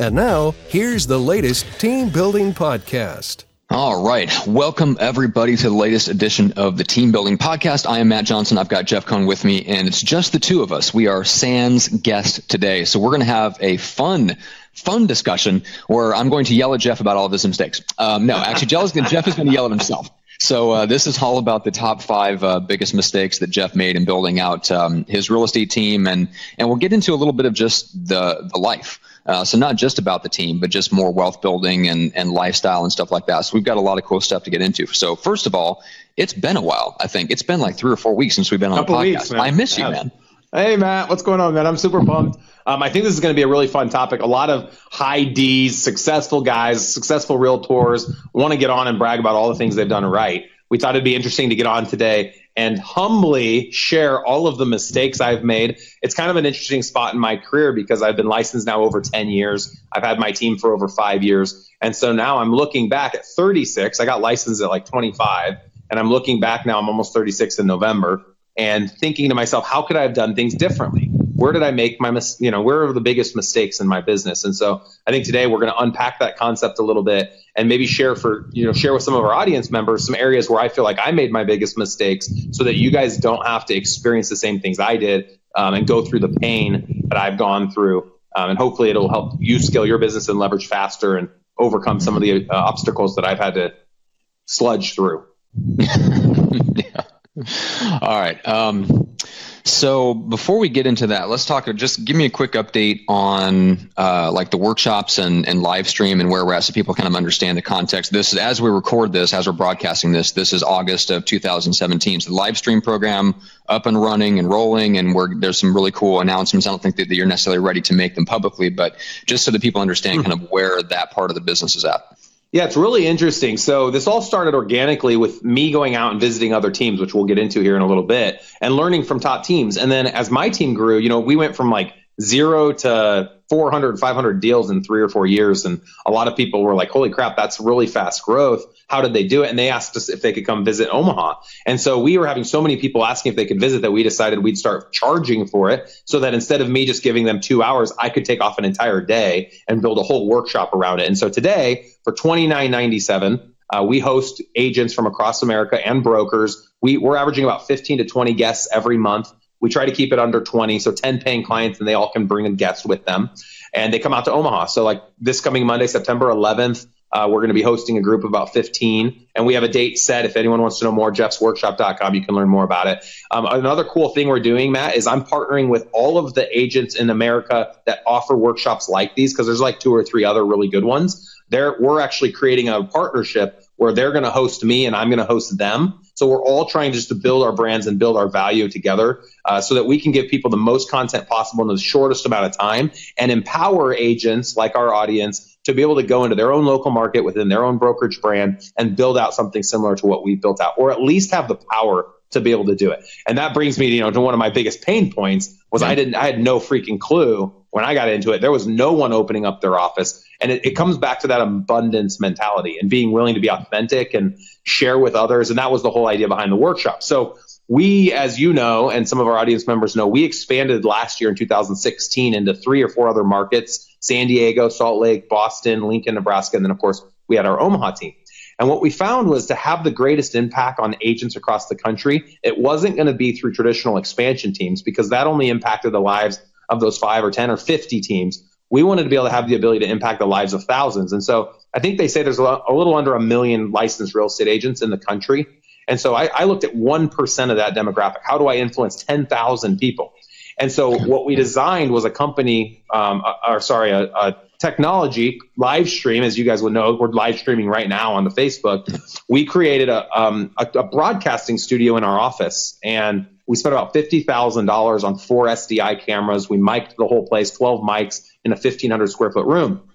And now, here's the latest team building podcast. All right. Welcome, everybody, to the latest edition of the Team Building Podcast. I am Matt Johnson. I've got Jeff Cohn with me, and it's just the two of us. We are Sans guest today. So we're going to have a fun, fun discussion where I'm going to yell at Jeff about all of his mistakes. Um, no, actually, Jeff is going to yell at himself. So uh, this is all about the top five uh, biggest mistakes that Jeff made in building out um, his real estate team, and and we'll get into a little bit of just the the life. Uh, so not just about the team, but just more wealth building and, and lifestyle and stuff like that. So we've got a lot of cool stuff to get into. So first of all, it's been a while. I think it's been like three or four weeks since we've been on the podcast. Weeks, I miss you, man. Hey, Matt, what's going on, man? I'm super pumped. Um, I think this is going to be a really fun topic. A lot of high D's, successful guys, successful realtors want to get on and brag about all the things they've done right. We thought it'd be interesting to get on today and humbly share all of the mistakes I've made. It's kind of an interesting spot in my career because I've been licensed now over 10 years. I've had my team for over five years. And so now I'm looking back at 36. I got licensed at like 25. And I'm looking back now, I'm almost 36 in November and thinking to myself, how could I have done things differently? Where did I make my mis- you know where are the biggest mistakes in my business? And so I think today we're going to unpack that concept a little bit and maybe share for you know share with some of our audience members some areas where I feel like I made my biggest mistakes, so that you guys don't have to experience the same things I did um, and go through the pain that I've gone through. Um, and hopefully it'll help you scale your business and leverage faster and overcome some of the uh, obstacles that I've had to sludge through. yeah. All right. Um, so before we get into that, let's talk. Just give me a quick update on uh, like the workshops and, and live stream and where we're at, so people kind of understand the context. This is as we record this, as we're broadcasting this. This is August of 2017. So the live stream program up and running and rolling, and we're, there's some really cool announcements. I don't think that, that you're necessarily ready to make them publicly, but just so that people understand mm-hmm. kind of where that part of the business is at. Yeah, it's really interesting. So this all started organically with me going out and visiting other teams, which we'll get into here in a little bit, and learning from top teams. And then as my team grew, you know, we went from like zero to 400, 500 deals in three or four years. And a lot of people were like, holy crap, that's really fast growth. How did they do it? And they asked us if they could come visit Omaha. And so we were having so many people asking if they could visit that we decided we'd start charging for it so that instead of me just giving them two hours, I could take off an entire day and build a whole workshop around it. And so today for $29.97, uh, we host agents from across America and brokers. We, we're averaging about 15 to 20 guests every month. We try to keep it under 20, so 10 paying clients, and they all can bring a guest with them. And they come out to Omaha. So, like this coming Monday, September 11th, uh, we're going to be hosting a group of about 15, and we have a date set. If anyone wants to know more, jeffsworkshop.com, you can learn more about it. Um, another cool thing we're doing, Matt, is I'm partnering with all of the agents in America that offer workshops like these because there's like two or three other really good ones. There, we're actually creating a partnership where they're going to host me and I'm going to host them. So we're all trying just to build our brands and build our value together uh, so that we can give people the most content possible in the shortest amount of time and empower agents like our audience to be able to go into their own local market within their own brokerage brand and build out something similar to what we built out or at least have the power to be able to do it. And that brings me, you know, to one of my biggest pain points was I didn't, I had no freaking clue when I got into it. There was no one opening up their office. And it, it comes back to that abundance mentality and being willing to be authentic and share with others. And that was the whole idea behind the workshop. So we, as you know, and some of our audience members know, we expanded last year in 2016 into three or four other markets, San Diego, Salt Lake, Boston, Lincoln, Nebraska. And then of course we had our Omaha team. And what we found was to have the greatest impact on agents across the country, it wasn't going to be through traditional expansion teams because that only impacted the lives of those five or 10 or 50 teams. We wanted to be able to have the ability to impact the lives of thousands. And so I think they say there's a, little under a million licensed real estate agents in the country. And so I, I looked at 1% of that demographic. How do I influence 10,000 people? And so what we designed was a company, um, or sorry, a, a, technology live stream, as you guys would know, we're live streaming right now on the Facebook. We created a, um, a, a broadcasting studio in our office, and we spent about fifty thousand dollars on four SDI cameras. We mic'd the whole place, twelve mics in a fifteen hundred square foot room.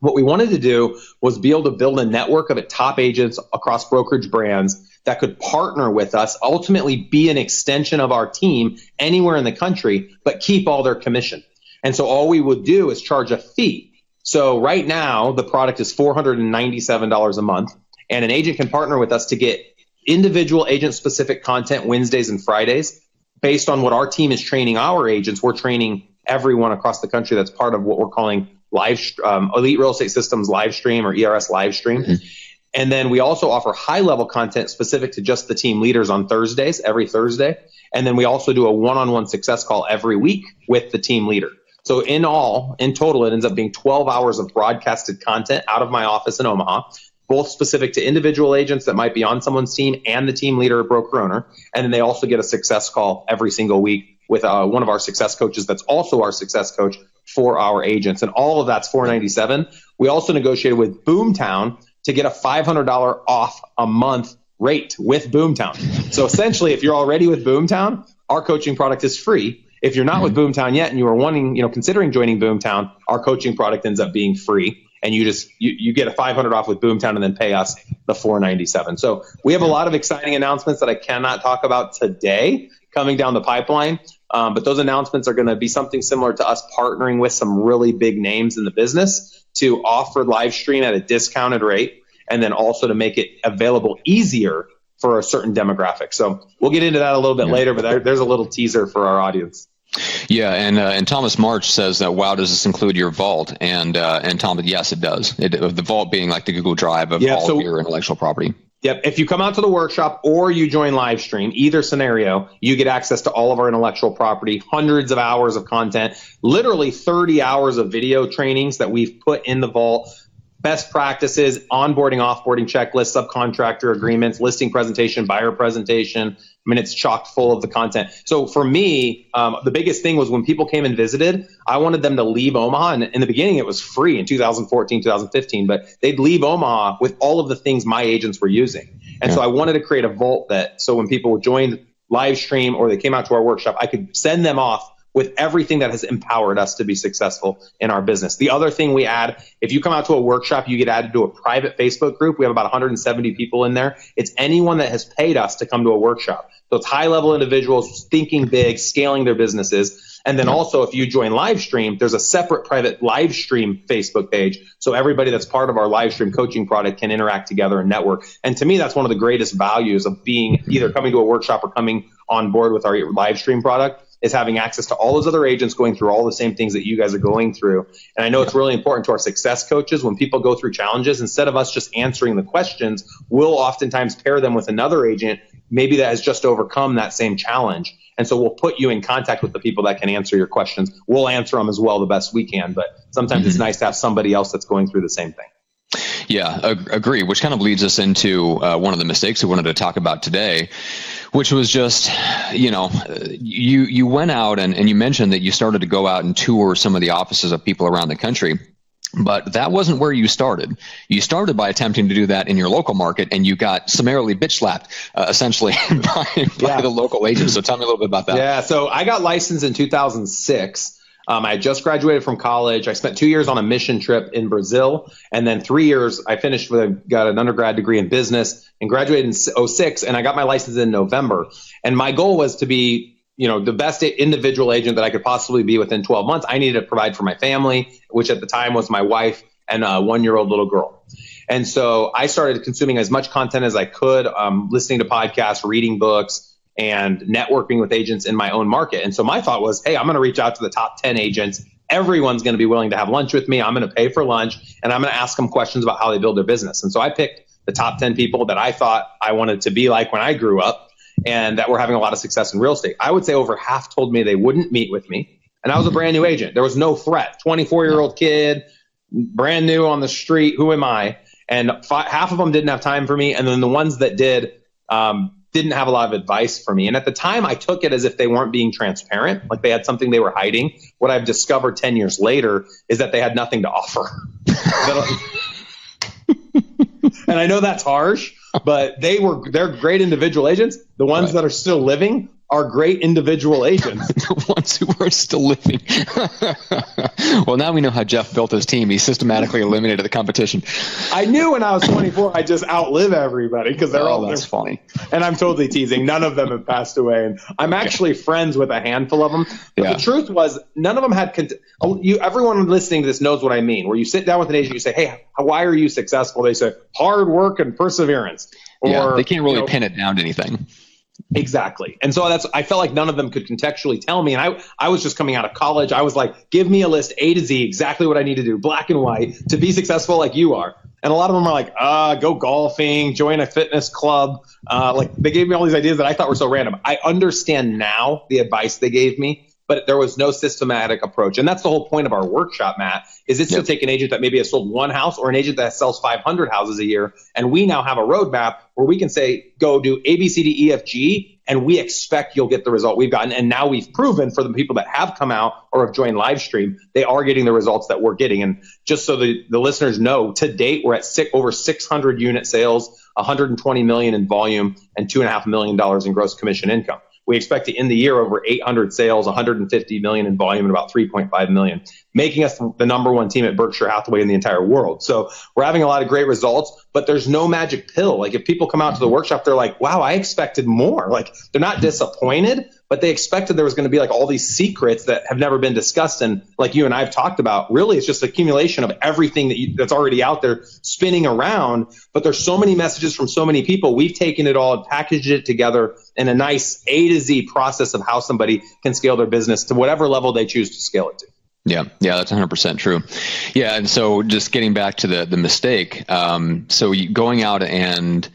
What we wanted to do was be able to build a network of top agents across brokerage brands that could partner with us, ultimately be an extension of our team anywhere in the country, but keep all their commission. And so all we would do is charge a fee. So right now, the product is $497 a month, and an agent can partner with us to get individual agent specific content Wednesdays and Fridays based on what our team is training our agents. We're training everyone across the country that's part of what we're calling live um, elite real estate systems live stream or ERS live stream. Mm-hmm. And then we also offer high level content specific to just the team leaders on Thursdays, every Thursday. And then we also do a one on one success call every week with the team leader. So in all, in total, it ends up being 12 hours of broadcasted content out of my office in Omaha, both specific to individual agents that might be on someone's team and the team leader or broker owner. And then they also get a success call every single week with uh, one of our success coaches that's also our success coach for our agents. And all of that's 497. We also negotiated with Boomtown to get a $500 off a month rate with Boomtown. So essentially, if you're already with Boomtown, our coaching product is free. If you're not with Boomtown yet and you are wanting, you know, considering joining Boomtown, our coaching product ends up being free and you just you, you get a 500 off with Boomtown and then pay us the 497. So we have a lot of exciting announcements that I cannot talk about today coming down the pipeline. Um, but those announcements are going to be something similar to us partnering with some really big names in the business to offer live stream at a discounted rate and then also to make it available easier for a certain demographic. So we'll get into that a little bit yeah. later, but there, there's a little teaser for our audience. Yeah, and uh, and Thomas March says that wow, does this include your vault? And uh, and Tom, yes, it does. It, the vault being like the Google Drive of yeah, all so, of your intellectual property. Yep. If you come out to the workshop or you join live stream, either scenario, you get access to all of our intellectual property, hundreds of hours of content, literally 30 hours of video trainings that we've put in the vault best practices, onboarding, offboarding checklists, subcontractor agreements, listing presentation, buyer presentation. I mean, it's chocked full of the content. So for me, um, the biggest thing was when people came and visited, I wanted them to leave Omaha. And in the beginning, it was free in 2014, 2015, but they'd leave Omaha with all of the things my agents were using. And yeah. so I wanted to create a vault that so when people joined live stream or they came out to our workshop, I could send them off with everything that has empowered us to be successful in our business. The other thing we add, if you come out to a workshop, you get added to a private Facebook group. We have about 170 people in there. It's anyone that has paid us to come to a workshop. So it's high level individuals thinking big, scaling their businesses. And then also, if you join live stream, there's a separate private live stream Facebook page. So everybody that's part of our live stream coaching product can interact together and network. And to me, that's one of the greatest values of being either coming to a workshop or coming on board with our live stream product is having access to all those other agents going through all the same things that you guys are going through. And I know it's really important to our success coaches when people go through challenges, instead of us just answering the questions, we'll oftentimes pair them with another agent, maybe that has just overcome that same challenge. And so we'll put you in contact with the people that can answer your questions. We'll answer them as well the best we can, but sometimes mm-hmm. it's nice to have somebody else that's going through the same thing. Yeah, agree. Which kind of leads us into uh, one of the mistakes we wanted to talk about today, which was just, you know, you you went out and, and you mentioned that you started to go out and tour some of the offices of people around the country. But that wasn't where you started. You started by attempting to do that in your local market, and you got summarily bitch slapped, uh, essentially, by, by yeah. the local agents. So tell me a little bit about that. Yeah, so I got licensed in 2006. Um, I just graduated from college. I spent two years on a mission trip in Brazil, and then three years I finished with got an undergrad degree in business and graduated in 06, and I got my license in November. And my goal was to be you know the best individual agent that I could possibly be within 12 months. I needed to provide for my family, which at the time was my wife and a one year old little girl. And so I started consuming as much content as I could, um, listening to podcasts, reading books, and networking with agents in my own market. And so my thought was, hey, I'm going to reach out to the top 10 agents. Everyone's going to be willing to have lunch with me. I'm going to pay for lunch and I'm going to ask them questions about how they build their business. And so I picked the top 10 people that I thought I wanted to be like when I grew up and that were having a lot of success in real estate. I would say over half told me they wouldn't meet with me. And I was a brand new agent. There was no threat. 24 year old kid, brand new on the street. Who am I? And half of them didn't have time for me. And then the ones that did, um, didn't have a lot of advice for me. And at the time, I took it as if they weren't being transparent, like they had something they were hiding. What I've discovered 10 years later is that they had nothing to offer. and I know that's harsh, but they were, they're great individual agents. The ones right. that are still living are great individual agents. the ones who are still living. well, now we know how Jeff built his team. He systematically eliminated the competition. I knew when I was 24, I'd just outlive everybody because they're oh, all that's funny. And I'm totally teasing. None of them have passed away, and I'm actually friends with a handful of them. But Yeah. the truth was, none of them had. Cont- oh, you, everyone listening to this knows what I mean. Where you sit down with an agent, you say, "Hey, why are you successful?" They say, "Hard work and perseverance." yeah, they can't really you know, pin it down to anything. Exactly. And so that's I felt like none of them could contextually tell me. And I I was just coming out of college. I was like, give me a list A to Z, exactly what I need to do, black and white, to be successful like you are. And a lot of them are like, uh, go golfing, join a fitness club. Uh, like they gave me all these ideas that I thought were so random. I understand now the advice they gave me, but there was no systematic approach. And that's the whole point of our workshop, Matt, is it's Yep. to take an agent that maybe has sold one house or an agent that sells 500 houses a year. And we now have a roadmap where we can say, go do A, B, C, D, E, F, G, and we expect you'll get the result we've gotten. And now we've proven for the people that have come out or have joined live stream, they are getting the results that we're getting. And just so the, the listeners know, to date, we're at six, over 600 unit sales, 120 million in volume, and two and a half million dollars in gross commission income. We expect to end the year over 800 sales, 150 million in volume, and about 3.5 million, making us the number one team at Berkshire Hathaway in the entire world. So we're having a lot of great results, but there's no magic pill. Like if people come out to the workshop, they're like, wow, I expected more. Like they're not disappointed, but they expected there was going to be like all these secrets that have never been discussed. And like you and I have talked about, really it's just accumulation of everything that you, that's already out there spinning around. But there's so many messages from so many people. We've taken it all and packaged it together in a nice A to Z process of how somebody can scale their business to whatever level they choose to scale it to. Yeah, yeah, that's 100% true. Yeah, and so just getting back to the the mistake. Um, so going out and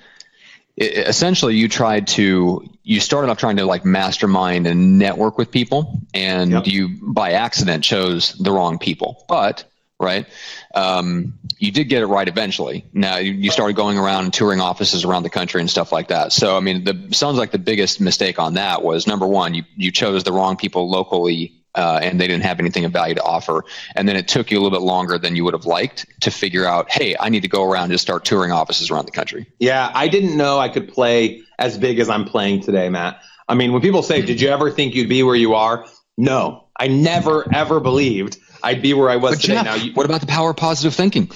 i essentially you tried to you started off trying to like mastermind and network with people, and Yep. you by accident chose the wrong people. But right, um, you did get it right eventually. Now you, you started going around and touring offices around the country and stuff like that. So I mean, the sounds like the biggest mistake on that was number one, you you chose the wrong people locally uh, and they didn't have anything of value to offer. And then it took you a little bit longer than you would have liked to figure out, hey, I need to go around and just start touring offices around the country. Yeah, I didn't know I could play as big as I'm playing today, Matt. I mean, when people say, "Did you ever think you'd be where you are?" No, I never ever believed I'd be where I was But today. Jeff, now, you, what about the power of positive thinking?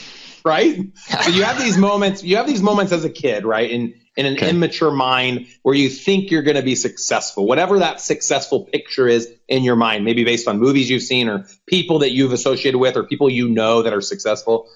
right? so you have these moments. You have these moments as a kid, right? In in an Okay. immature mind where you think you're going to be successful, whatever that successful picture is in your mind, maybe based on movies you've seen or people that you've associated with or people you know that are successful.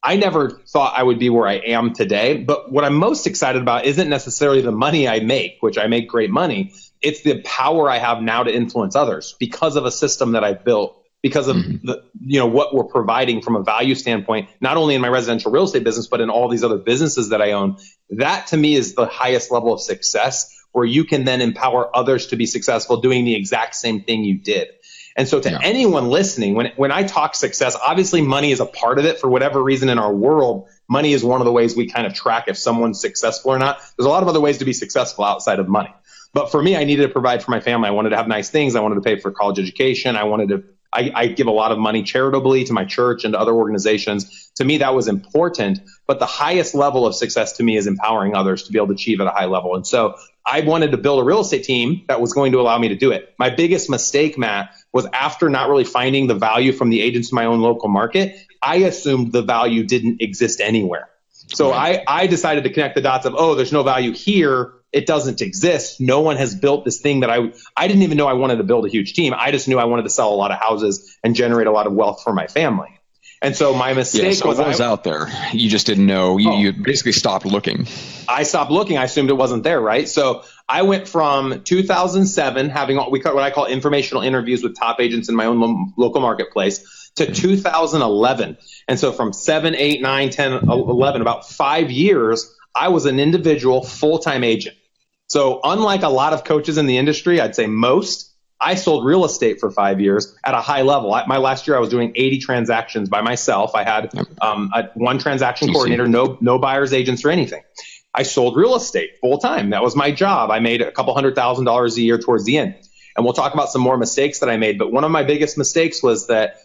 I never thought I would be where I am today. But what I'm most excited about isn't necessarily the money I make, which I make great money. It's the power I have now to influence others because of a system that I've built, because of mm-hmm. the, you know, what we're providing from a value standpoint, not only in my residential real estate business, but in all these other businesses that I own. That to me is the highest level of success where you can then empower others to be successful doing the exact same thing you did. And so to Yeah. anyone listening, when, when I talk success, obviously money is a part of it for whatever reason in our world. Money is one of the ways we kind of track if someone's successful or not. There's a lot of other ways to be successful outside of money. But for me, I needed to provide for my family. I wanted to have nice things. I wanted to pay for college education. I wanted to, I, I give a lot of money charitably to my church and to other organizations. To me, that was important. But the highest level of success to me is empowering others to be able to achieve at a high level. And so I wanted to build a real estate team that was going to allow me to do it. My biggest mistake, Matt, was after not really finding the value from the agents in my own local market, I assumed the value didn't exist anywhere. So I, I decided to connect the dots of, oh, there's no value here. It doesn't exist. No one has built this thing that I, I didn't even know I wanted to build a huge team. I just knew I wanted to sell a lot of houses and generate a lot of wealth for my family. And so my mistake Yeah, so was, was I, out there? You just didn't know. You, Oh. you basically stopped looking. I stopped looking. I assumed it wasn't there, right? So I went from 2007 having what we call, what I call informational interviews with top agents in my own lo- local marketplace to 2011. And so from 7, 8, 9, 10, 11, about five years, I was an individual full-time agent. So unlike a lot of coaches in the industry, I'd say most, I sold real estate for five years at a high level. I, my last year, I was doing 80 transactions by myself. I had um, a, one transaction coordinator, no no buyers agents or anything. I sold real estate full time. That was my job. I made a couple hundred thousand dollars a year towards the end. And we'll talk about some more mistakes that I made. But one of my biggest mistakes was that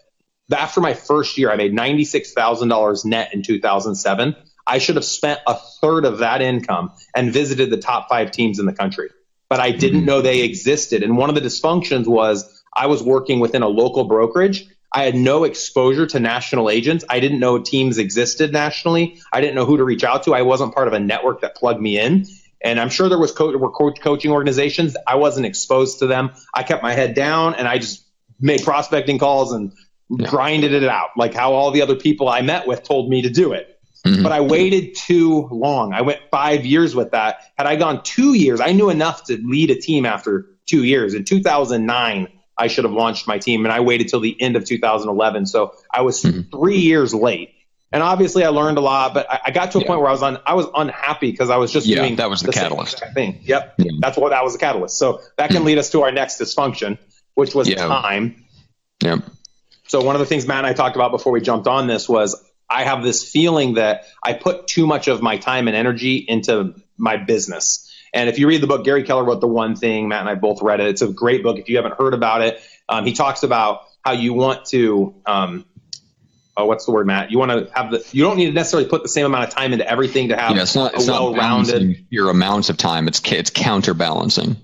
after my first year, I made $96,000 net in 2007. I should have spent a third of that income and visited the top five teams in the country. but I didn't hmm. know they existed. And one of the dysfunctions was I was working within a local brokerage. I had no exposure to national agents. I didn't know teams existed nationally. I didn't know who to reach out to. I wasn't part of a network that plugged me in. And I'm sure there was co- were coach coaching organizations. I wasn't exposed to them. I kept my head down and I just made prospecting calls and yeah. grinded it out, like how all the other people I met with told me to do it. Mm-hmm. But I waited too long. I went five years with that. Had I gone two years, I knew enough to lead a team after two years. In 2009, I should have launched my team, and I waited till the end of 2011. So I was mm-hmm. three years late. And obviously, I learned a lot, but I, I got to a yeah. point where I was on. I was unhappy because I was just yeah, doing that was the, the catalyst thing. Yep, yeah. that's what that was the catalyst. So that can lead us to our next dysfunction, which was time. Yep. So one of the things Matt and I talked about before we jumped on this was I have this feeling that I put too much of my time and energy into my business. And if you read the book, Gary Keller wrote the one thing. Matt and I both read it. It's a great book. If you haven't heard about it, um, he talks about how you want to. Um, oh, what's the word, Matt? You want to have the. You don't need to necessarily put the same amount of time into everything to have. Yeah, it's not. It's not rounded. Your amounts of time. It's it's counterbalancing.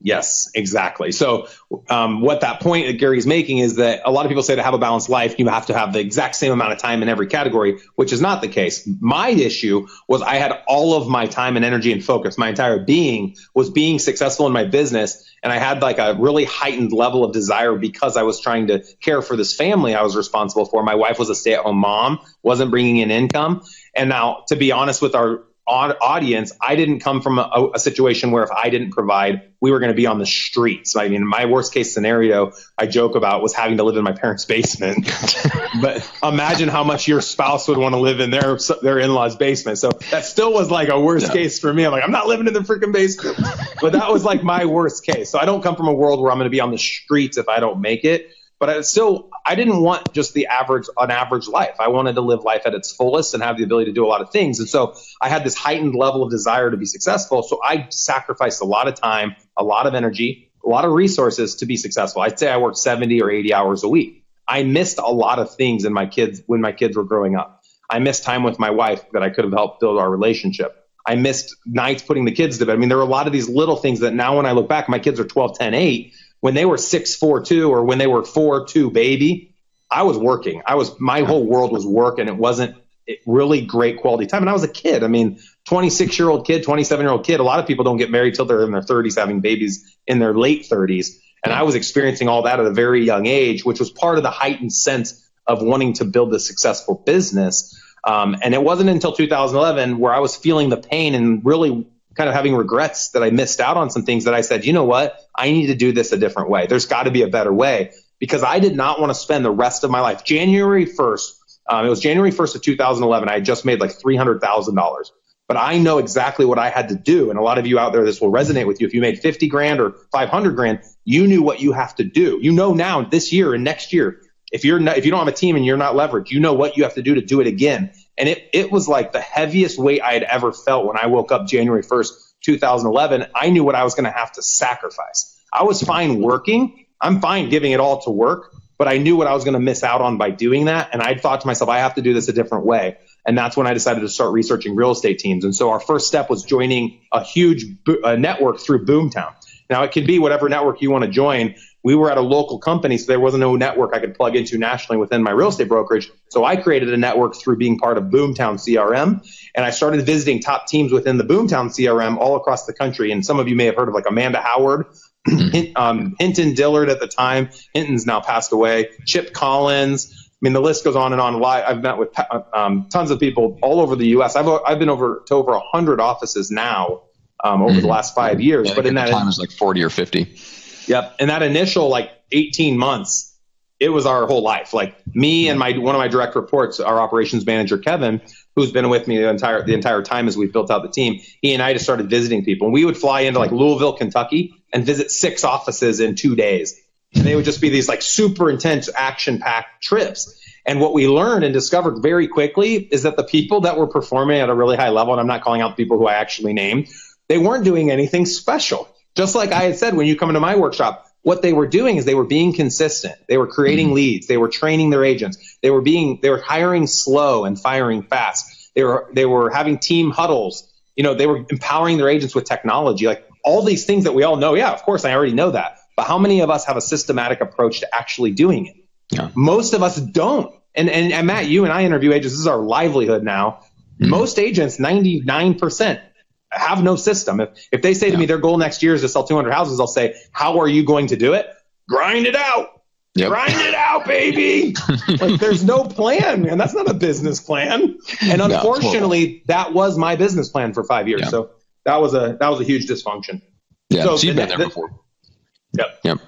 Yes, exactly. So, um, what that point that Gary's making is that a lot of people say to have a balanced life, you have to have the exact same amount of time in every category, which is not the case. My issue was I had all of my time and energy and focus. My entire being was being successful in my business. And I had like a really heightened level of desire because I was trying to care for this family I was responsible for. My wife was a stay at home mom, wasn't bringing in income. And now, to be honest with our audience, I didn't come from a, a, situation where if I didn't provide, we were going to be on the streets. I mean, my worst case scenario, I joke about was having to live in my parents' basement. but imagine how much your spouse would want to live in their their in laws' basement. So that still was like a worst yeah. case for me. I'm like, I'm not living in the freaking basement. but that was like my worst case. So I don't come from a world where I'm going to be on the streets if I don't make it but I still I didn't want just the average an average life. I wanted to live life at its fullest and have the ability to do a lot of things. And so I had this heightened level of desire to be successful. So I sacrificed a lot of time, a lot of energy, a lot of resources to be successful. I'd say I worked 70 or 80 hours a week. I missed a lot of things in my kids when my kids were growing up. I missed time with my wife that I could have helped build our relationship. I missed nights putting the kids to bed. I mean, there were a lot of these little things that now when I look back, my kids are 12, 10, 8 when they were six four two or when they were four two baby, I was working. I was my whole world was work, and it wasn't really great quality time. And I was a kid. I mean, 26 year old kid, 27 year old kid. A lot of people don't get married till they're in their 30s, having babies in their late 30s. And I was experiencing all that at a very young age, which was part of the heightened sense of wanting to build a successful business. Um, and it wasn't until 2011 where I was feeling the pain and really kind of having regrets that I missed out on some things that I said, you know what? I need to do this a different way. There's got to be a better way because I did not want to spend the rest of my life. January 1st, um, it was January 1st of 2011. I had just made like $300,000. But I know exactly what I had to do. And a lot of you out there, this will resonate with you. If you made 50 grand or 500 grand, you knew what you have to do. You know now this year and next year, if you're not, if you don't have a team and you're not leveraged, you know what you have to do to do it again. And it, it was like the heaviest weight I had ever felt when I woke up January 1st, 2011. I knew what I was going to have to sacrifice. I was fine working. I'm fine giving it all to work, but I knew what I was going to miss out on by doing that. And I thought to myself, I have to do this a different way. And that's when I decided to start researching real estate teams. And so our first step was joining a huge bo- a network through Boomtown. Now it can be whatever network you want to join, we were at a local company, so there wasn't no network I could plug into nationally within my real estate brokerage. So I created a network through being part of Boomtown CRM, and I started visiting top teams within the Boomtown CRM all across the country. And some of you may have heard of like Amanda Howard, um, Hinton Dillard at the time. Hinton's now passed away. Chip Collins. I mean, the list goes on and on. I've met with um, tons of people all over the U.S. I've I've been over to over hundred offices now um, over mm-hmm. the last five years. Yeah, but in that time is like forty or fifty. Yep. And that initial like 18 months, it was our whole life. Like me and my one of my direct reports, our operations manager Kevin, who's been with me the entire the entire time as we've built out the team. He and I just started visiting people. And we would fly into like Louisville, Kentucky, and visit six offices in two days. And they would just be these like super intense, action packed trips. And what we learned and discovered very quickly is that the people that were performing at a really high level, and I'm not calling out the people who I actually named, they weren't doing anything special. Just like I had said when you come into my workshop, what they were doing is they were being consistent. They were creating mm-hmm. leads. They were training their agents. They were being they were hiring slow and firing fast. They were they were having team huddles. You know, they were empowering their agents with technology. Like all these things that we all know. Yeah, of course, I already know that. But how many of us have a systematic approach to actually doing it? Yeah. Most of us don't. And, and, and Matt, you and I interview agents. This is our livelihood now. Mm-hmm. Most agents, 99%, have no system. If, if they say yeah. to me their goal next year is to sell 200 houses, I'll say, how are you going to do it? Grind it out. Yep. Grind it out, baby. like there's no plan, man. That's not a business plan. And unfortunately, no, that was my business plan for five years. Yeah. So that was a that was a huge dysfunction. Yeah, so, so you've been there the, before. Yep. Yep.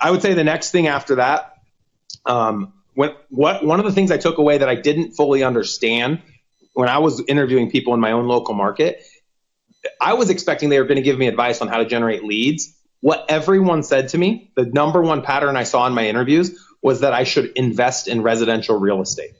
I would say the next thing after that, um, when, what one of the things I took away that I didn't fully understand when I was interviewing people in my own local market, I was expecting they were going to give me advice on how to generate leads. What everyone said to me, the number one pattern I saw in my interviews was that I should invest in residential real estate.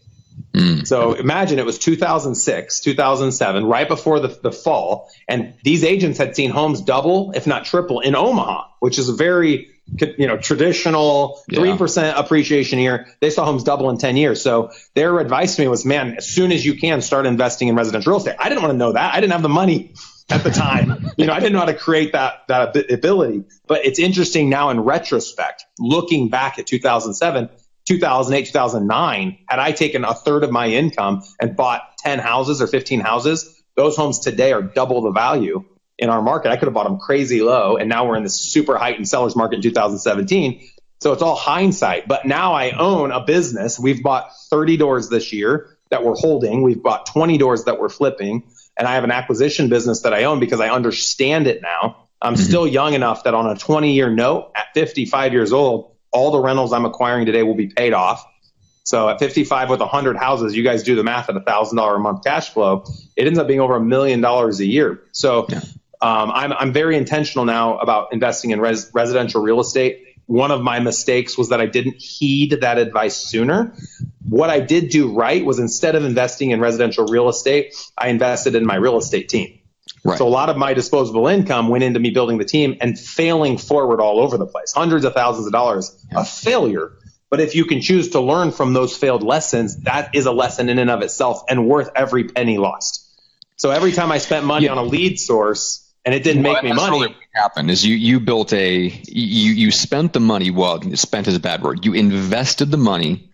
Mm. So imagine it was 2006, 2007, right before the, the fall, and these agents had seen homes double, if not triple, in Omaha, which is a very you know traditional three yeah. percent appreciation year. They saw homes double in ten years. So their advice to me was, man, as soon as you can, start investing in residential real estate. I didn't want to know that. I didn't have the money at the time. you know, I didn't know how to create that that ability. But it's interesting now in retrospect, looking back at 2007 2008, 2009, had I taken a third of my income and bought 10 houses or 15 houses, those homes today are double the value in our market. I could have bought them crazy low, and now we're in this super heightened sellers market in 2017. So it's all hindsight. But now I own a business. We've bought 30 doors this year that we're holding. We've bought 20 doors that we're flipping. And I have an acquisition business that I own because I understand it now. I'm mm-hmm. still young enough that on a 20 year note at 55 years old, all the rentals I'm acquiring today will be paid off. So at 55 with 100 houses, you guys do the math at $1,000 a month cash flow. It ends up being over a million dollars a year. So yeah. um, I'm, I'm very intentional now about investing in res- residential real estate. One of my mistakes was that I didn't heed that advice sooner. What I did do right was instead of investing in residential real estate, I invested in my real estate team. Right. So a lot of my disposable income went into me building the team and failing forward all over the place. Hundreds of thousands of dollars yeah. of failure. But if you can choose to learn from those failed lessons, that is a lesson in and of itself and worth every penny lost. So every time I spent money yeah. on a lead source and it didn't well, make me money. Really happened is you you built a you you spent the money. Well, spent is a bad word. You invested the money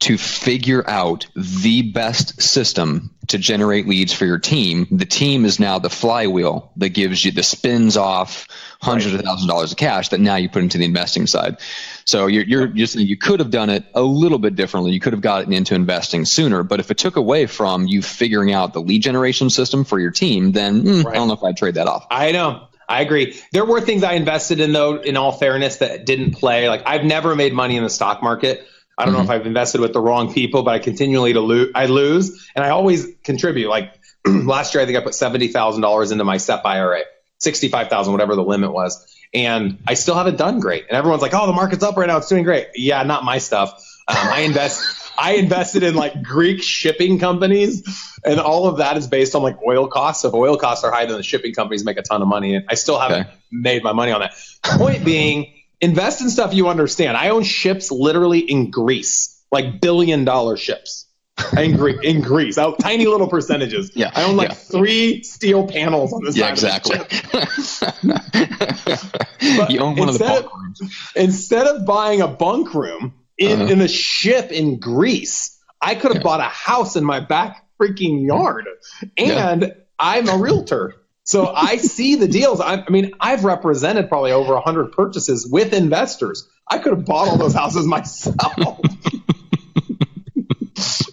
to figure out the best system to generate leads for your team. The team is now the flywheel that gives you the spins off hundreds of thousands of dollars of cash that now you put into the investing side. So you're, you're just you could have done it a little bit differently. You could have gotten into investing sooner. But if it took away from you figuring out the lead generation system for your team, then mm, right. I don't know if I'd trade that off. I know. I agree. There were things I invested in though, in all fairness, that didn't play. Like I've never made money in the stock market. I don't mm-hmm. know if mm-hmm. I've invested with the wrong people, but I continually to lose. I lose, and I always contribute. Like last year, I think I put seventy thousand dollars into my SEP IRA, sixty-five thousand, whatever the limit was, and I still haven't done great. And everyone's like, "Oh, the market's up right now; it's doing great." Yeah, not my stuff. Um, I invest. I invested in like Greek shipping companies, and all of that is based on like oil costs. So if oil costs are high, then the shipping companies make a ton of money, and I still haven't okay. made my money on that. Point being invest in stuff you understand. I own ships literally in Greece, like billion dollar ships. in, Gre- in Greece, I, tiny little percentages. Yeah, I own like yeah. three steel panels on this. Yeah, exactly. you own one of the bunk rooms. Instead of buying a bunk room in, uh-huh. in a ship in Greece, I could have yeah. bought a house in my back freaking yard, and yeah. I'm a realtor. So I see the deals. I, I, mean, I've represented probably over 100 purchases with investors. I could have bought all those houses myself.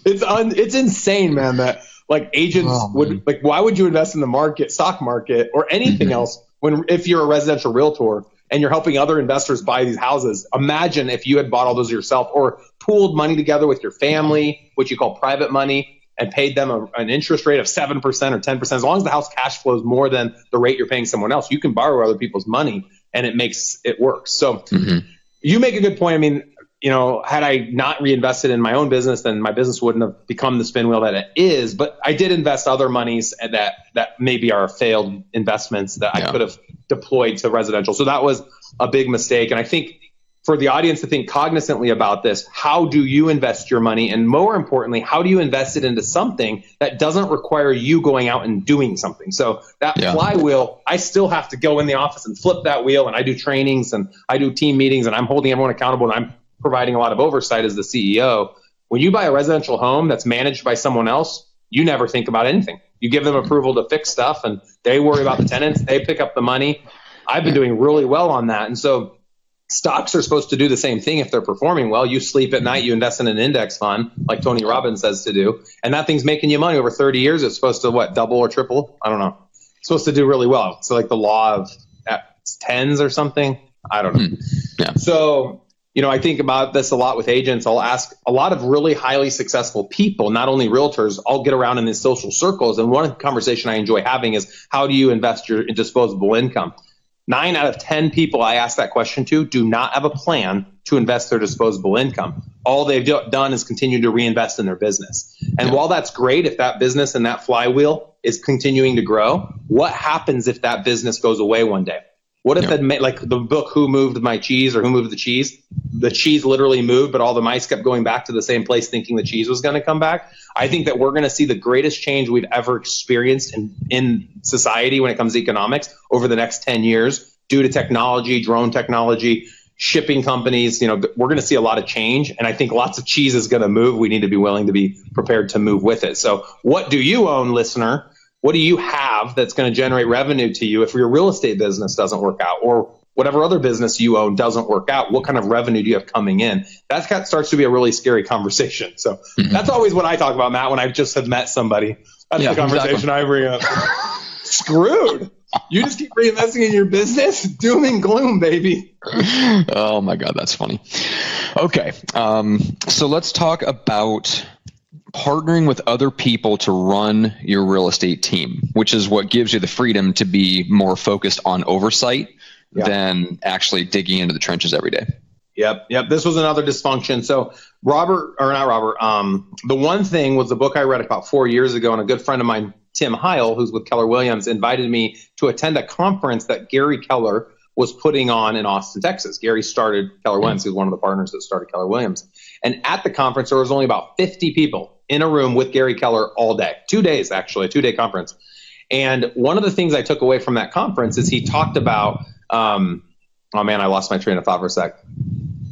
it's un, it's insane, man. That like agents oh, would like. Why would you invest in the market, stock market, or anything mm-hmm. else when if you're a residential realtor and you're helping other investors buy these houses? Imagine if you had bought all those yourself or pooled money together with your family, which you call private money and paid them a, an interest rate of 7% or 10%, as long as the house cash flows more than the rate you're paying someone else, you can borrow other people's money and it makes it work. So mm-hmm. you make a good point. I mean, you know, had I not reinvested in my own business, then my business wouldn't have become the spin wheel that it is. But I did invest other monies that that maybe are failed investments that yeah. I could have deployed to residential. So that was a big mistake. And I think for the audience to think cognizantly about this. How do you invest your money? And more importantly, how do you invest it into something that doesn't require you going out and doing something? So that yeah. flywheel, I still have to go in the office and flip that wheel. And I do trainings and I do team meetings and I'm holding everyone accountable and I'm providing a lot of oversight as the CEO. When you buy a residential home that's managed by someone else, you never think about anything. You give them approval to fix stuff and they worry about the tenants. They pick up the money. I've been doing really well on that. And so stocks are supposed to do the same thing if they're performing well. You sleep at night, you invest in an index fund, like Tony Robbins says to do, and that thing's making you money over 30 years. It's supposed to what double or triple? I don't know. It's supposed to do really well. So like the law of tens or something. I don't know. Hmm. Yeah. So you know, I think about this a lot with agents. I'll ask a lot of really highly successful people, not only realtors. I'll get around in these social circles, and one conversation I enjoy having is how do you invest your disposable income? Nine out of 10 people I ask that question to do not have a plan to invest their disposable income. All they've do- done is continue to reinvest in their business. And while that's great, if that business and that flywheel is continuing to grow, what happens if that business goes away one day? What if yeah. like the book Who Moved My Cheese or Who Moved the Cheese? The cheese literally moved, but all the mice kept going back to the same place thinking the cheese was going to come back. I think that we're going to see the greatest change we've ever experienced in, in society when it comes to economics over the next 10 years due to technology, drone technology, shipping companies. You know, we're going to see a lot of change. And I think lots of cheese is going to move. We need to be willing to be prepared to move with it. So what do you own, listener? What do you have that's going to generate revenue to you if your real estate business doesn't work out or whatever other business you own doesn't work out? What kind of revenue do you have coming in? That starts to be a really scary conversation. So mm-hmm. that's always what i talk about matt when i just have met somebody. That's yeah, the conversation exactly. i bring up. Screwed. You just keep reinvesting in your business. Doom and gloom baby. Oh my god that's funny. Okay um, so let's talk about partnering with other people to run your real estate team, which is what gives you the freedom to be more focused on oversight yeah. than actually digging into the trenches every day. Yep, yep. This was another dysfunction. So Robert, or not Robert, um, the one thing was the book I read about four years ago, and a good friend of mine, Tim Heil, who's with Keller Williams, invited me to attend a conference that Gary Keller was putting on in Austin, Texas. Gary started Keller Williams. He was one of the partners that started Keller Williams. And at the conference, there was only about 50 people in a room with Gary Keller all day, two days actually, a two day conference. And one of the things I took away from that conference is he talked about, um, oh man, I lost my train of thought for a sec.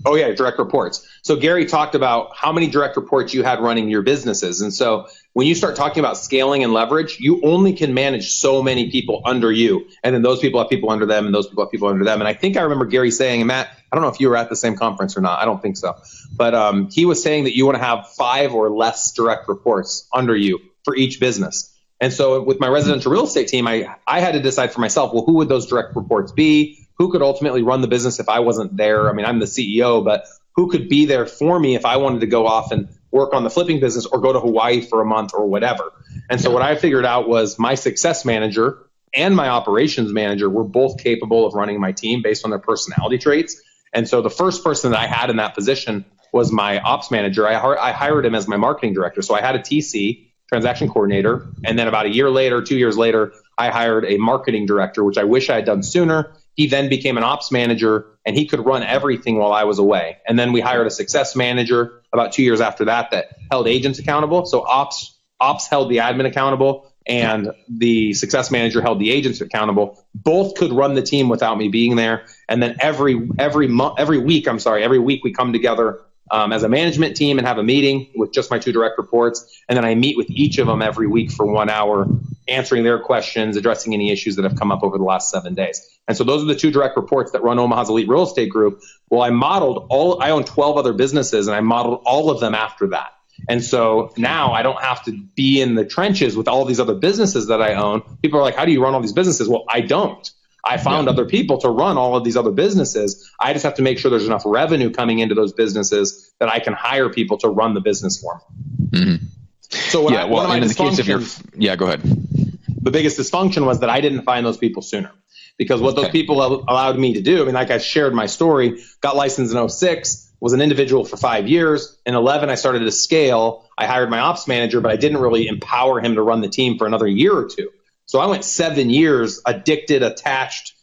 Oh yeah, direct reports. So Gary talked about how many direct reports you had running your businesses. And so when you start talking about scaling and leverage, you only can manage so many people under you. And then those people have people under them and those people have people under them. And I think I remember Gary saying, and Matt, I don't know if you were at the same conference or not. I don't think so. But um, he was saying that you want to have five or less direct reports under you for each business. And so with my residential real estate team, I, I had to decide for myself, well, who would those direct reports be? Who could ultimately run the business if I wasn't there. I mean, I'm the CEO, but who could be there for me if I wanted to go off and work on the flipping business or go to Hawaii for a month or whatever. And so what I figured out was my success manager and my operations manager were both capable of running my team based on their personality traits. And so the first person that I had in that position was my ops manager. I, I hired him as my marketing director. So I had a TC, transaction coordinator. And then about a year later, two years later, I hired a marketing director, which I wish I had done sooner he then became an ops manager and he could run everything while I was away. And then we hired a success manager about two years after that that held agents accountable. So ops ops held the admin accountable and the success manager held the agents accountable. Both could run the team without me being there. And then every every month, every week, I'm sorry, every week we come together um, as a management team and have a meeting with just my two direct reports. And then I meet with each of them every week for one hour, answering their questions, addressing any issues that have come up over the last seven days. And so those are the two direct reports that run Omaha's Elite Real Estate Group. Well, I modeled all, I own 12 other businesses and I modeled all of them after that. And so now I don't have to be in the trenches with all these other businesses that I own. People are like, how do you run all these businesses? Well, I don't. I found yeah. other people to run all of these other businesses. I just have to make sure there's enough revenue coming into those businesses that I can hire people to run the business for me. Mm-hmm. So yeah, I, well, in the case of your, yeah, go ahead. The biggest dysfunction was that I didn't find those people sooner because what okay. those people allowed me to do, I mean, like I shared my story, got licensed in 06, was an individual for five years. In 11, I started to scale. I hired my ops manager, but I didn't really empower him to run the team for another year or two. So I went seven years addicted, attached,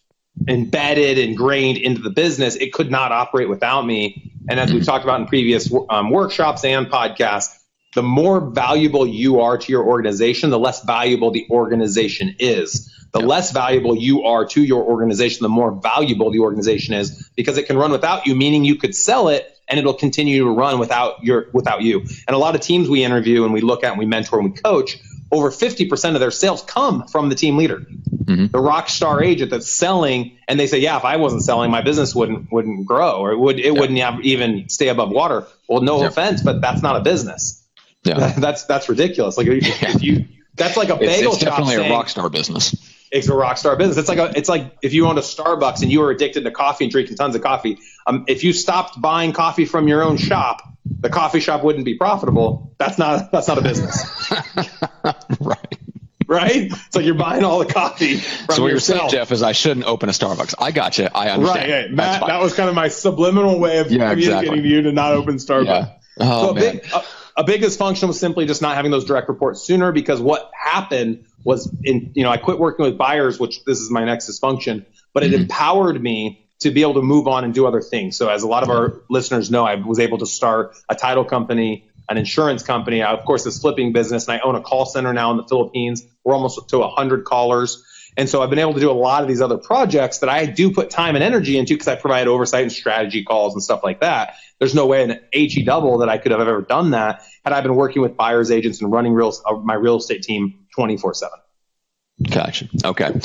embedded, ingrained into the business. It could not operate without me. And as we've talked about in previous um, workshops and podcasts, the more valuable you are to your organization, the less valuable the organization is. The less valuable you are to your organization, the more valuable the organization is because it can run without you, meaning you could sell it and it'll continue to run without your without you. And a lot of teams we interview and we look at and we mentor and we coach, over 50% of their sales come from the team leader. Mm-hmm. The rock star agent that's selling and they say, "Yeah, if I wasn't selling, my business wouldn't wouldn't grow or it would it wouldn't have, even stay above water." Well, no offense, but that's not a business. Yeah. that's that's ridiculous. Like if you that's like a bagel it's, it's shop definitely saying, a rock star business it's a rock star business. It's like a, it's like if you owned a Starbucks and you were addicted to coffee and drinking tons of coffee. Um, if you stopped buying coffee from your own shop, the coffee shop wouldn't be profitable. That's not that's not a business. right. Right? It's like you're buying all the coffee from So what yourself. you're saying, Jeff, is I shouldn't open a Starbucks. I got you. I understand. Right. right. Matt, that was kind of my subliminal way of yeah, communicating exactly. to you to not open Starbucks. Yeah. Oh, so a man. big, a, a big dysfunction was simply just not having those direct reports sooner because what happened was in you know I quit working with buyers, which this is my next dysfunction, but it mm-hmm. empowered me to be able to move on and do other things. So as a lot of our listeners know, I was able to start a title company, an insurance company, I, of course this flipping business, and I own a call center now in the Philippines. We're almost to 100 callers. And so I've been able to do a lot of these other projects that I do put time and energy into because I provide oversight and strategy calls and stuff like that. There's no way in HE double that I could have ever done that had I been working with buyers agents and running real, uh, my real estate team 24 seven. Gotcha. Okay.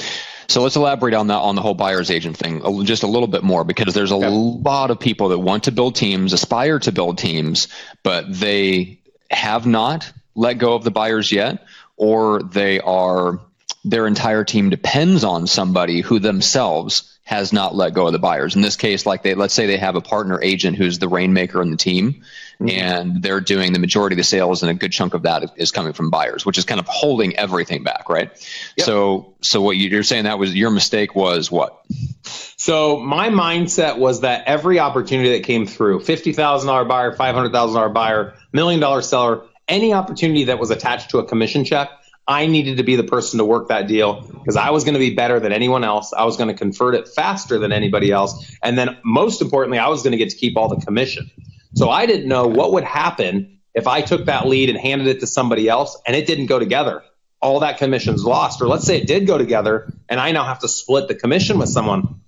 So let's elaborate on that on the whole buyer's agent thing just a little bit more because there's a okay. lot of people that want to build teams, aspire to build teams, but they have not let go of the buyers yet, or they are their entire team depends on somebody who themselves has not let go of the buyers. In this case, like they let's say they have a partner agent who's the rainmaker in the team, mm-hmm. and they're doing the majority of the sales, and a good chunk of that is coming from buyers, which is kind of holding everything back, right? Yep. So, so what you're saying that was your mistake was what? So my mindset was that every opportunity that came through, fifty thousand dollar buyer, five hundred thousand dollar buyer, million dollar seller, any opportunity that was attached to a commission check I needed to be the person to work that deal because I was going to be better than anyone else. I was going to convert it faster than anybody else. And then most importantly, I was going to get to keep all the commission. So I didn't know what would happen if I took that lead and handed it to somebody else and it didn't go together. All that commission's lost. Or let's say it did go together and I now have to split the commission with someone.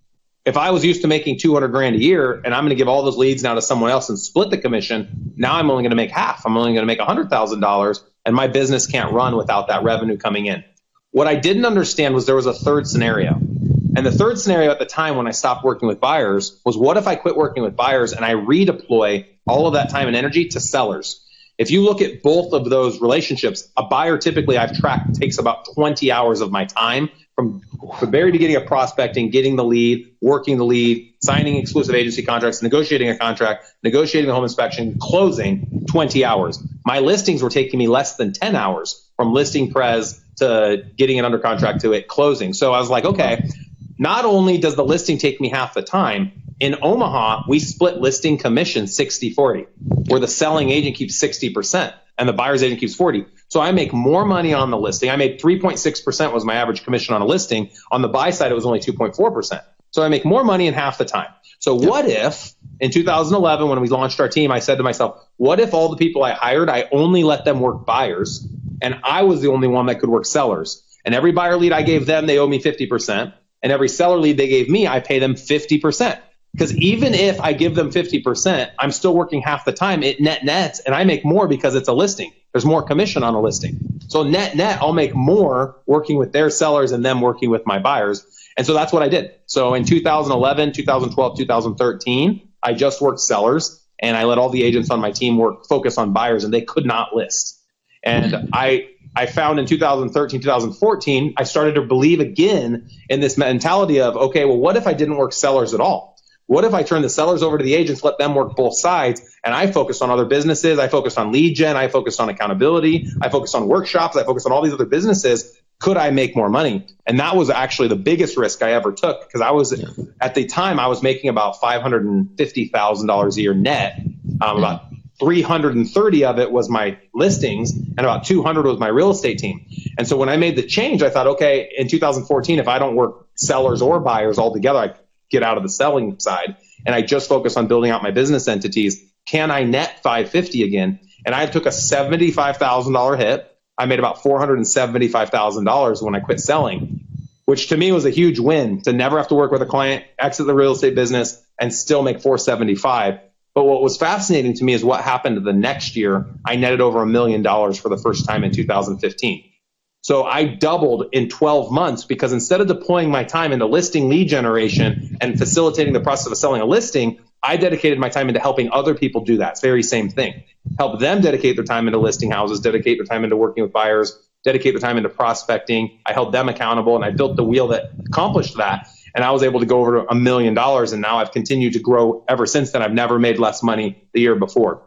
If I was used to making 200 grand a year and I'm going to give all those leads now to someone else and split the commission, now I'm only going to make half. I'm only going to make $100,000 and my business can't run without that revenue coming in. What I didn't understand was there was a third scenario. And the third scenario at the time when I stopped working with buyers was what if I quit working with buyers and I redeploy all of that time and energy to sellers? If you look at both of those relationships, a buyer typically I've tracked takes about 20 hours of my time from the very beginning of prospecting, getting the lead, working the lead, signing exclusive agency contracts, negotiating a contract, negotiating the home inspection, closing 20 hours. My listings were taking me less than 10 hours from listing pres to getting it under contract to it closing. So I was like, okay, not only does the listing take me half the time, in Omaha, we split listing commission 60 40, where the selling agent keeps 60% and the buyer's agent keeps 40. So I make more money on the listing. I made 3.6% was my average commission on a listing. On the buy side, it was only 2.4%. So I make more money in half the time. So what if in 2011, when we launched our team, I said to myself, what if all the people I hired, I only let them work buyers and I was the only one that could work sellers? And every buyer lead I gave them, they owe me 50%. And every seller lead they gave me, I pay them 50%. Because even if I give them 50%, I'm still working half the time. It net nets and I make more because it's a listing. There's more commission on a listing. So net net, I'll make more working with their sellers and them working with my buyers. And so that's what I did. So in 2011, 2012, 2013, I just worked sellers and I let all the agents on my team work focus on buyers and they could not list. And I I found in 2013, 2014, I started to believe again in this mentality of, okay, well, what if I didn't work sellers at all? What if I turn the sellers over to the agents, let them work both sides, and I focused on other businesses? I focused on lead gen, I focused on accountability, I focused on workshops, I focused on all these other businesses. Could I make more money? And that was actually the biggest risk I ever took because I was yeah. at the time I was making about five hundred and fifty thousand dollars a year net. Um, about 330 of it was my listings and about 200 was my real estate team. And so when I made the change, I thought, okay, in 2014, if I don't work sellers or buyers altogether. I get out of the selling side and I just focus on building out my business entities. Can I net 550 again? And I took a $75,000 hit. I made about $475,000 when I quit selling, which to me was a huge win to never have to work with a client, exit the real estate business and still make 475. But what was fascinating to me is what happened the next year. I netted over a million dollars for the first time in 2015. So I doubled in 12 months because instead of deploying my time into listing lead generation and facilitating the process of selling a listing, I dedicated my time into helping other people do that. Very same thing. Help them dedicate their time into listing houses, dedicate their time into working with buyers, dedicate their time into prospecting. I held them accountable and I built the wheel that accomplished that. And I was able to go over a million dollars. And now I've continued to grow ever since then. I've never made less money the year before.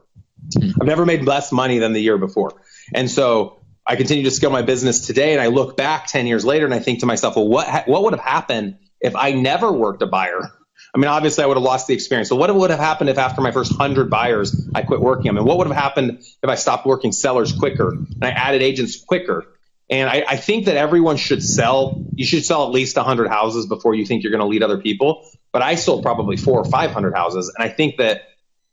I've never made less money than the year before. And so I continue to scale my business today. And I look back 10 years later and I think to myself, well, what, ha- what would have happened if I never worked a buyer? I mean, obviously, I would have lost the experience. So, what would have happened if after my first 100 buyers, I quit working them? And what would have happened if I stopped working sellers quicker and I added agents quicker? And I, I think that everyone should sell. You should sell at least 100 houses before you think you're going to lead other people. But I sold probably four or 500 houses. And I think that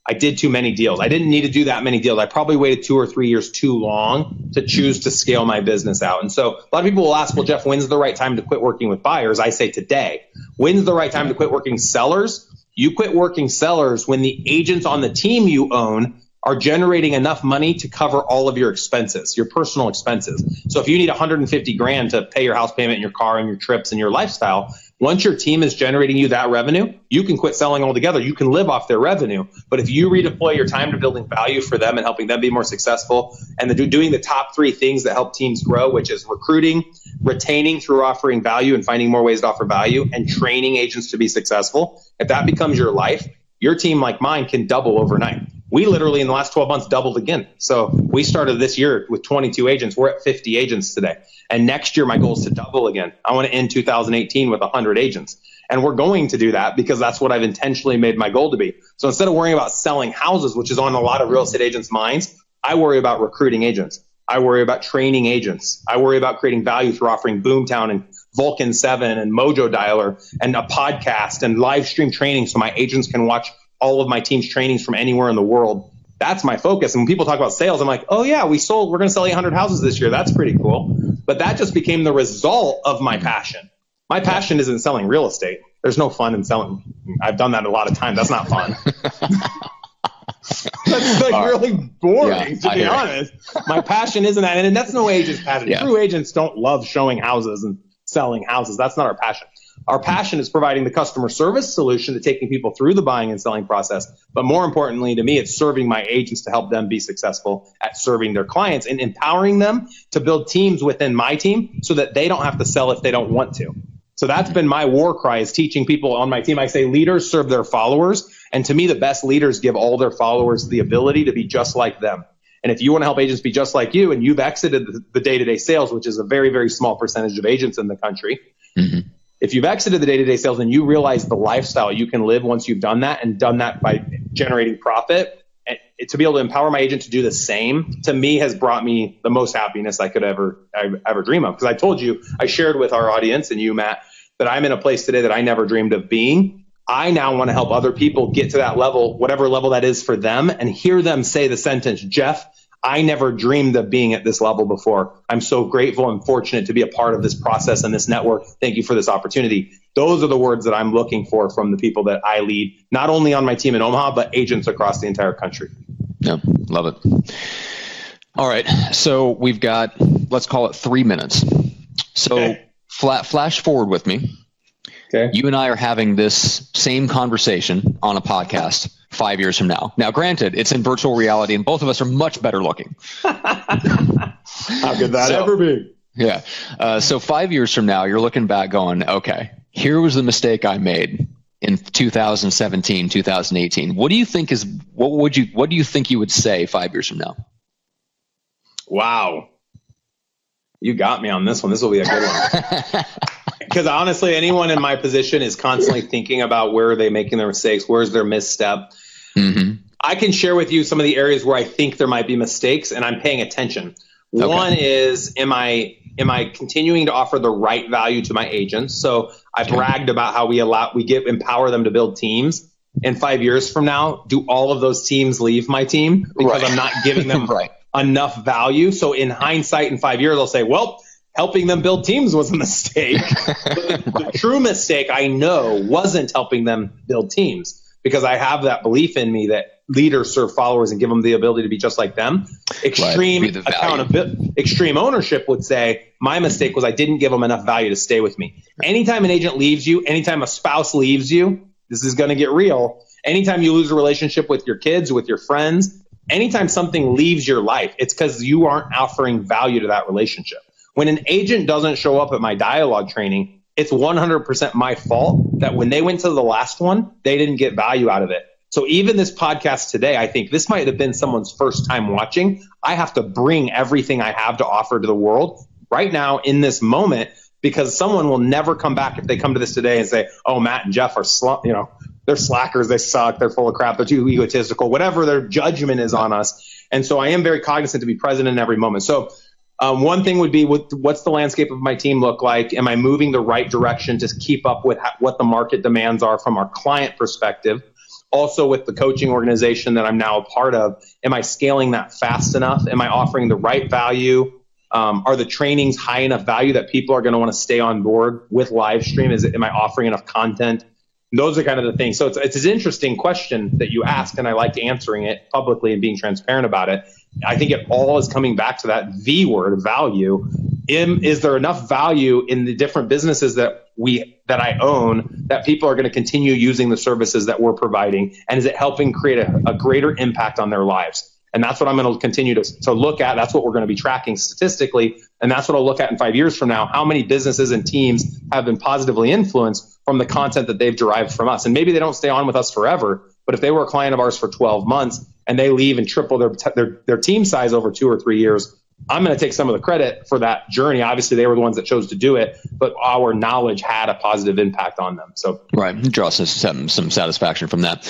I did too many deals. I didn't need to do that many deals. I probably waited two or three years too long to choose to scale my business out. And so a lot of people will ask, well, Jeff, when's the right time to quit working with buyers? I say today. When's the right time to quit working sellers? You quit working sellers when the agents on the team you own are generating enough money to cover all of your expenses, your personal expenses. So if you need 150 grand to pay your house payment and your car and your trips and your lifestyle, once your team is generating you that revenue, you can quit selling altogether. You can live off their revenue. But if you redeploy your time to building value for them and helping them be more successful and the, doing the top three things that help teams grow, which is recruiting, retaining through offering value and finding more ways to offer value, and training agents to be successful, if that becomes your life, your team like mine can double overnight. We literally in the last 12 months doubled again. So we started this year with 22 agents. We're at 50 agents today. And next year, my goal is to double again. I want to end 2018 with 100 agents. And we're going to do that because that's what I've intentionally made my goal to be. So instead of worrying about selling houses, which is on a lot of real estate agents' minds, I worry about recruiting agents. I worry about training agents. I worry about creating value through offering Boomtown and Vulcan 7 and Mojo Dialer and a podcast and live stream training so my agents can watch all of my team's trainings from anywhere in the world. That's my focus. And when people talk about sales, I'm like, oh yeah, we sold, we're going to sell 800 houses this year. That's pretty cool. But that just became the result of my passion. My passion isn't selling real estate. There's no fun in selling. I've done that a lot of times. That's not fun. that's like really boring, yeah, to be honest. My passion isn't that, and that's no agent's passion. Yeah. True agents don't love showing houses and selling houses. That's not our passion. Our passion is providing the customer service solution to taking people through the buying and selling process. But more importantly to me, it's serving my agents to help them be successful at serving their clients and empowering them to build teams within my team so that they don't have to sell if they don't want to. So that's been my war cry is teaching people on my team. I say leaders serve their followers. And to me, the best leaders give all their followers the ability to be just like them. And if you want to help agents be just like you and you've exited the day to day sales, which is a very, very small percentage of agents in the country, mm-hmm if you've exited the day-to-day sales and you realize the lifestyle you can live once you've done that and done that by generating profit. To be able to empower my agent to do the same to me has brought me the most happiness I could ever ever dream of. Because I told you I shared with our audience and you Matt that I'm in a place today that I never dreamed of being. I now want to help other people get to that level whatever level that is for them and hear them say the sentence Jeff I never dreamed of being at this level before. I'm so grateful and fortunate to be a part of this process and this network. Thank you for this opportunity. Those are the words that I'm looking for from the people that I lead, not only on my team in Omaha, but agents across the entire country. Yeah, love it. All right. So we've got, let's call it three minutes. So okay. flat, flash forward with me. Okay. You and I are having this same conversation on a podcast five years from now. Now, granted, it's in virtual reality, and both of us are much better looking. How could that so, ever be? Yeah. Uh, so five years from now, you're looking back, going, "Okay, here was the mistake I made." in 2017 2018 what do you think is what would you what do you think you would say five years from now wow you got me on this one this will be a good one because honestly anyone in my position is constantly thinking about where are they making their mistakes where's their misstep Mm-hmm. I can share with you some of the areas where I think there might be mistakes and I'm paying attention. Okay. One is, am I am I continuing to offer the right value to my agents? So I bragged about how we allow, we give, empower them to build teams. And five years from now, do all of those teams leave my team because right. I'm not giving them right. enough value? So in hindsight, in five years, I'll say, well, helping them build teams was a mistake. the, right. the true mistake I know wasn't helping them build teams because I have that belief in me that leaders serve followers and give them the ability to be just like them. Extreme right, accountability, extreme ownership would say my mistake was I didn't give them enough value to stay with me. Anytime an agent leaves you, anytime a spouse leaves you, this is going to get real. Anytime you lose a relationship with your kids, with your friends, anytime something leaves your life, it's because you aren't offering value to that relationship. When an agent doesn't show up at my dialogue training, it's 100% my fault that when they went to the last one, they didn't get value out of it. So even this podcast today, I think this might have been someone's first time watching. I have to bring everything I have to offer to the world right now in this moment because someone will never come back if they come to this today and say, "Oh, Matt and Jeff are sl- you know, they're slackers, they suck, they're full of crap, they're too egotistical, whatever their judgment is on us." And so I am very cognizant to be present in every moment. So um, one thing would be with, what's the landscape of my team look like? Am I moving the right direction to keep up with ha- what the market demands are from our client perspective? also with the coaching organization that I'm now a part of, am I scaling that fast enough? Am I offering the right value? Um, are the trainings high enough value that people are going to want to stay on board with live stream? Is it, am I offering enough content? Those are kind of the things. So it's, it's an interesting question that you ask, and I like answering it publicly and being transparent about it. I think it all is coming back to that V word, value. In, is there enough value in the different businesses that we that I own that people are going to continue using the services that we're providing? And is it helping create a, a greater impact on their lives? And that's what I'm going to continue to, to look at. That's what we're going to be tracking statistically. And that's what I'll look at in five years from now. How many businesses and teams have been positively influenced from the content that they've derived from us? And maybe they don't stay on with us forever, but if they were a client of ours for 12 months and they leave and triple their, their, their team size over two or three years, I'm going to take some of the credit for that journey. Obviously, they were the ones that chose to do it, but our knowledge had a positive impact on them. So, right, draw some some satisfaction from that.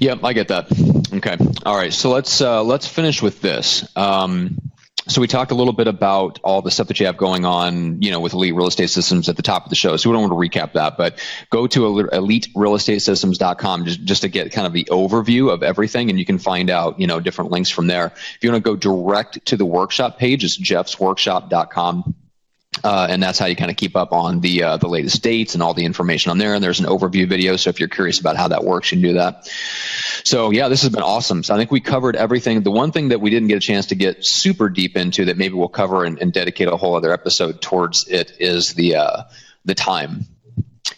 Yep, I get that. Okay, all right. So let's uh, let's finish with this. Um, so we talked a little bit about all the stuff that you have going on, you know, with Elite Real Estate Systems at the top of the show. So we don't want to recap that, but go to eliterealestatesystems.com just, just to get kind of the overview of everything, and you can find out, you know, different links from there. If you want to go direct to the workshop page, it's jeffsworkshop.com uh, and that's how you kind of keep up on the uh, the latest dates and all the information on there. And there's an overview video, so if you're curious about how that works, you can do that. So yeah, this has been awesome. So I think we covered everything. The one thing that we didn't get a chance to get super deep into that maybe we'll cover and, and dedicate a whole other episode towards it is the uh, the time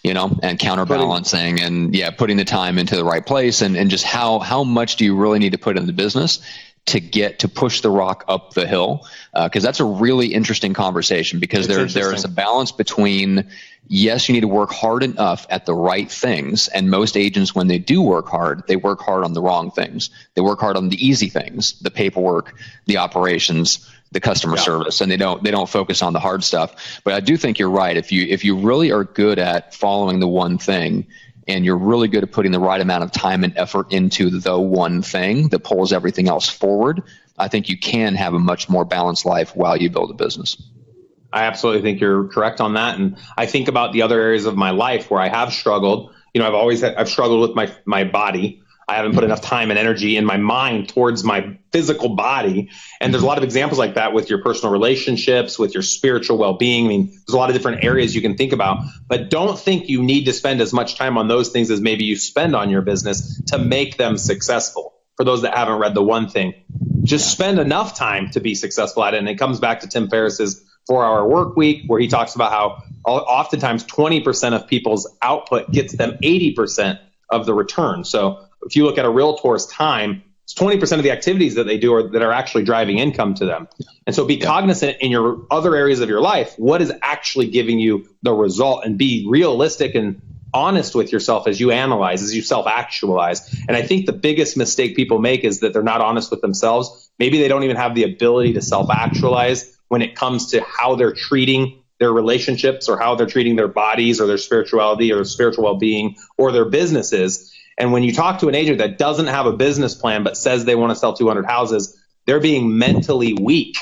you know, and counterbalancing and yeah, putting the time into the right place and, and just how, how much do you really need to put in the business to get to push the rock up the hill because uh, that's a really interesting conversation because there there is a balance between yes you need to work hard enough at the right things and most agents when they do work hard they work hard on the wrong things. They work hard on the easy things the paperwork the operations the customer yeah. service and they don't they don't focus on the hard stuff. But i do think you're right. If you if you really are good at following the one thing and you're really good at putting the right amount of time and effort into the one thing that pulls everything else forward, I think you can have a much more balanced life while you build a business. I absolutely think you're correct on that. And I think about the other areas of my life where I have struggled. You know, I've always had, I've struggled with my my body. I haven't put enough time and energy in my mind towards my physical body. And there's a lot of examples like that with your personal relationships, with your spiritual well being. I mean, there's a lot of different areas you can think about, but don't think you need to spend as much time on those things as maybe you spend on your business to make them successful. For those that haven't read the one thing, just spend enough time to be successful at it. And it comes back to Tim Ferriss's four hour work week, where he talks about how oftentimes 20% of people's output gets them 80% of the return. So if you look at a realtor's time, it's 20% of the activities that they do are, that are actually driving income to them. And so be yeah. cognizant in your other areas of your life, what is actually giving you the result and be realistic and honest with yourself as you analyze, as you self actualize. And I think the biggest mistake people make is that they're not honest with themselves. Maybe they don't even have the ability to self actualize when it comes to how they're treating their relationships or how they're treating their bodies or their spirituality or their spiritual well being or their businesses. And when you talk to an agent that doesn't have a business plan but says they want to sell 200 houses, they're being mentally weak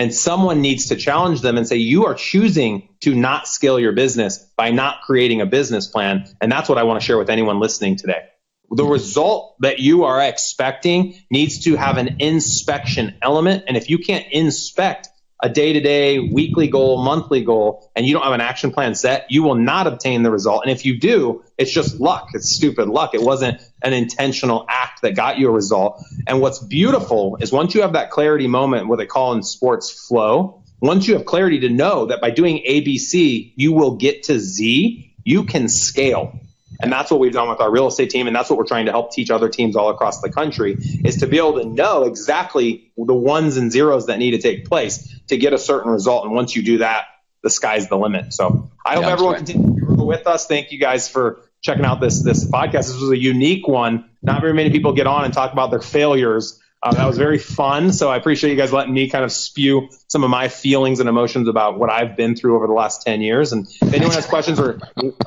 And someone needs to challenge them and say, you are choosing to not scale your business by not creating a business plan. And that's what I want to share with anyone listening today. The result that you are expecting needs to have an inspection element. And if you can't inspect a day to day, weekly goal, monthly goal, and you don't have an action plan set, you will not obtain the result. And if you do, it's just luck. It's stupid luck. It wasn't an intentional act that got you a result. And what's beautiful is once you have that clarity moment, what they call in sports flow, once you have clarity to know that by doing ABC, you will get to Z, you can scale. And that's what we've done with our real estate team. And that's what we're trying to help teach other teams all across the country is to be able to know exactly the ones and zeros that need to take place to get a certain result. And once you do that, the sky's the limit. So I hope yeah, everyone right. continues to grow with us. Thank you guys for checking out this, this podcast. This was a unique one. Not very many people get on and talk about their failures um, that was very fun. So I appreciate you guys letting me kind of spew some of my feelings and emotions about what I've been through over the last 10 years. And if anyone has questions or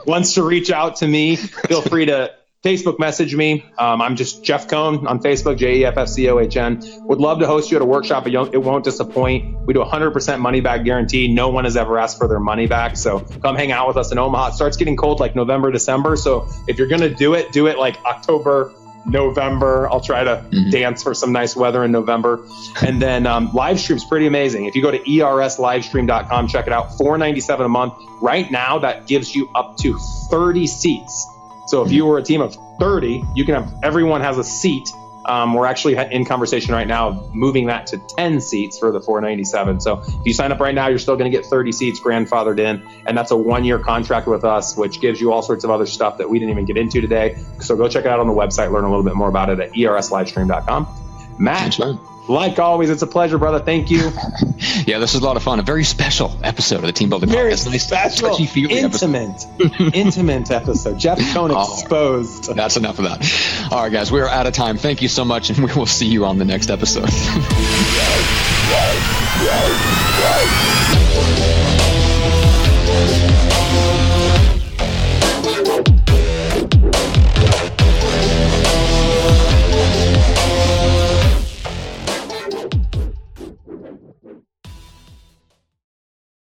wants to reach out to me, feel free to Facebook message me. Um, I'm just Jeff Cohn on Facebook, J E F F C O H N. Would love to host you at a workshop. It won't disappoint. We do a 100% money back guarantee. No one has ever asked for their money back. So come hang out with us in Omaha. It starts getting cold like November, December. So if you're going to do it, do it like October, November. I'll try to mm-hmm. dance for some nice weather in November. And then um, live stream's pretty amazing. If you go to erslivestream.com, check it out. Four ninety seven a month. Right now, that gives you up to thirty seats. So if you were a team of thirty, you can have everyone has a seat um, we're actually in conversation right now, moving that to 10 seats for the 497. So if you sign up right now, you're still going to get 30 seats grandfathered in, and that's a one year contract with us, which gives you all sorts of other stuff that we didn't even get into today. So go check it out on the website, learn a little bit more about it at erslivestream.com. Matt, like always, it's a pleasure, brother. Thank you. yeah, this is a lot of fun. A very special episode of the Team Building very Podcast. Nice, special, intimate, episode. intimate episode. Jeff Cohn oh, exposed. That's enough of that. All right, guys, we are out of time. Thank you so much, and we will see you on the next episode.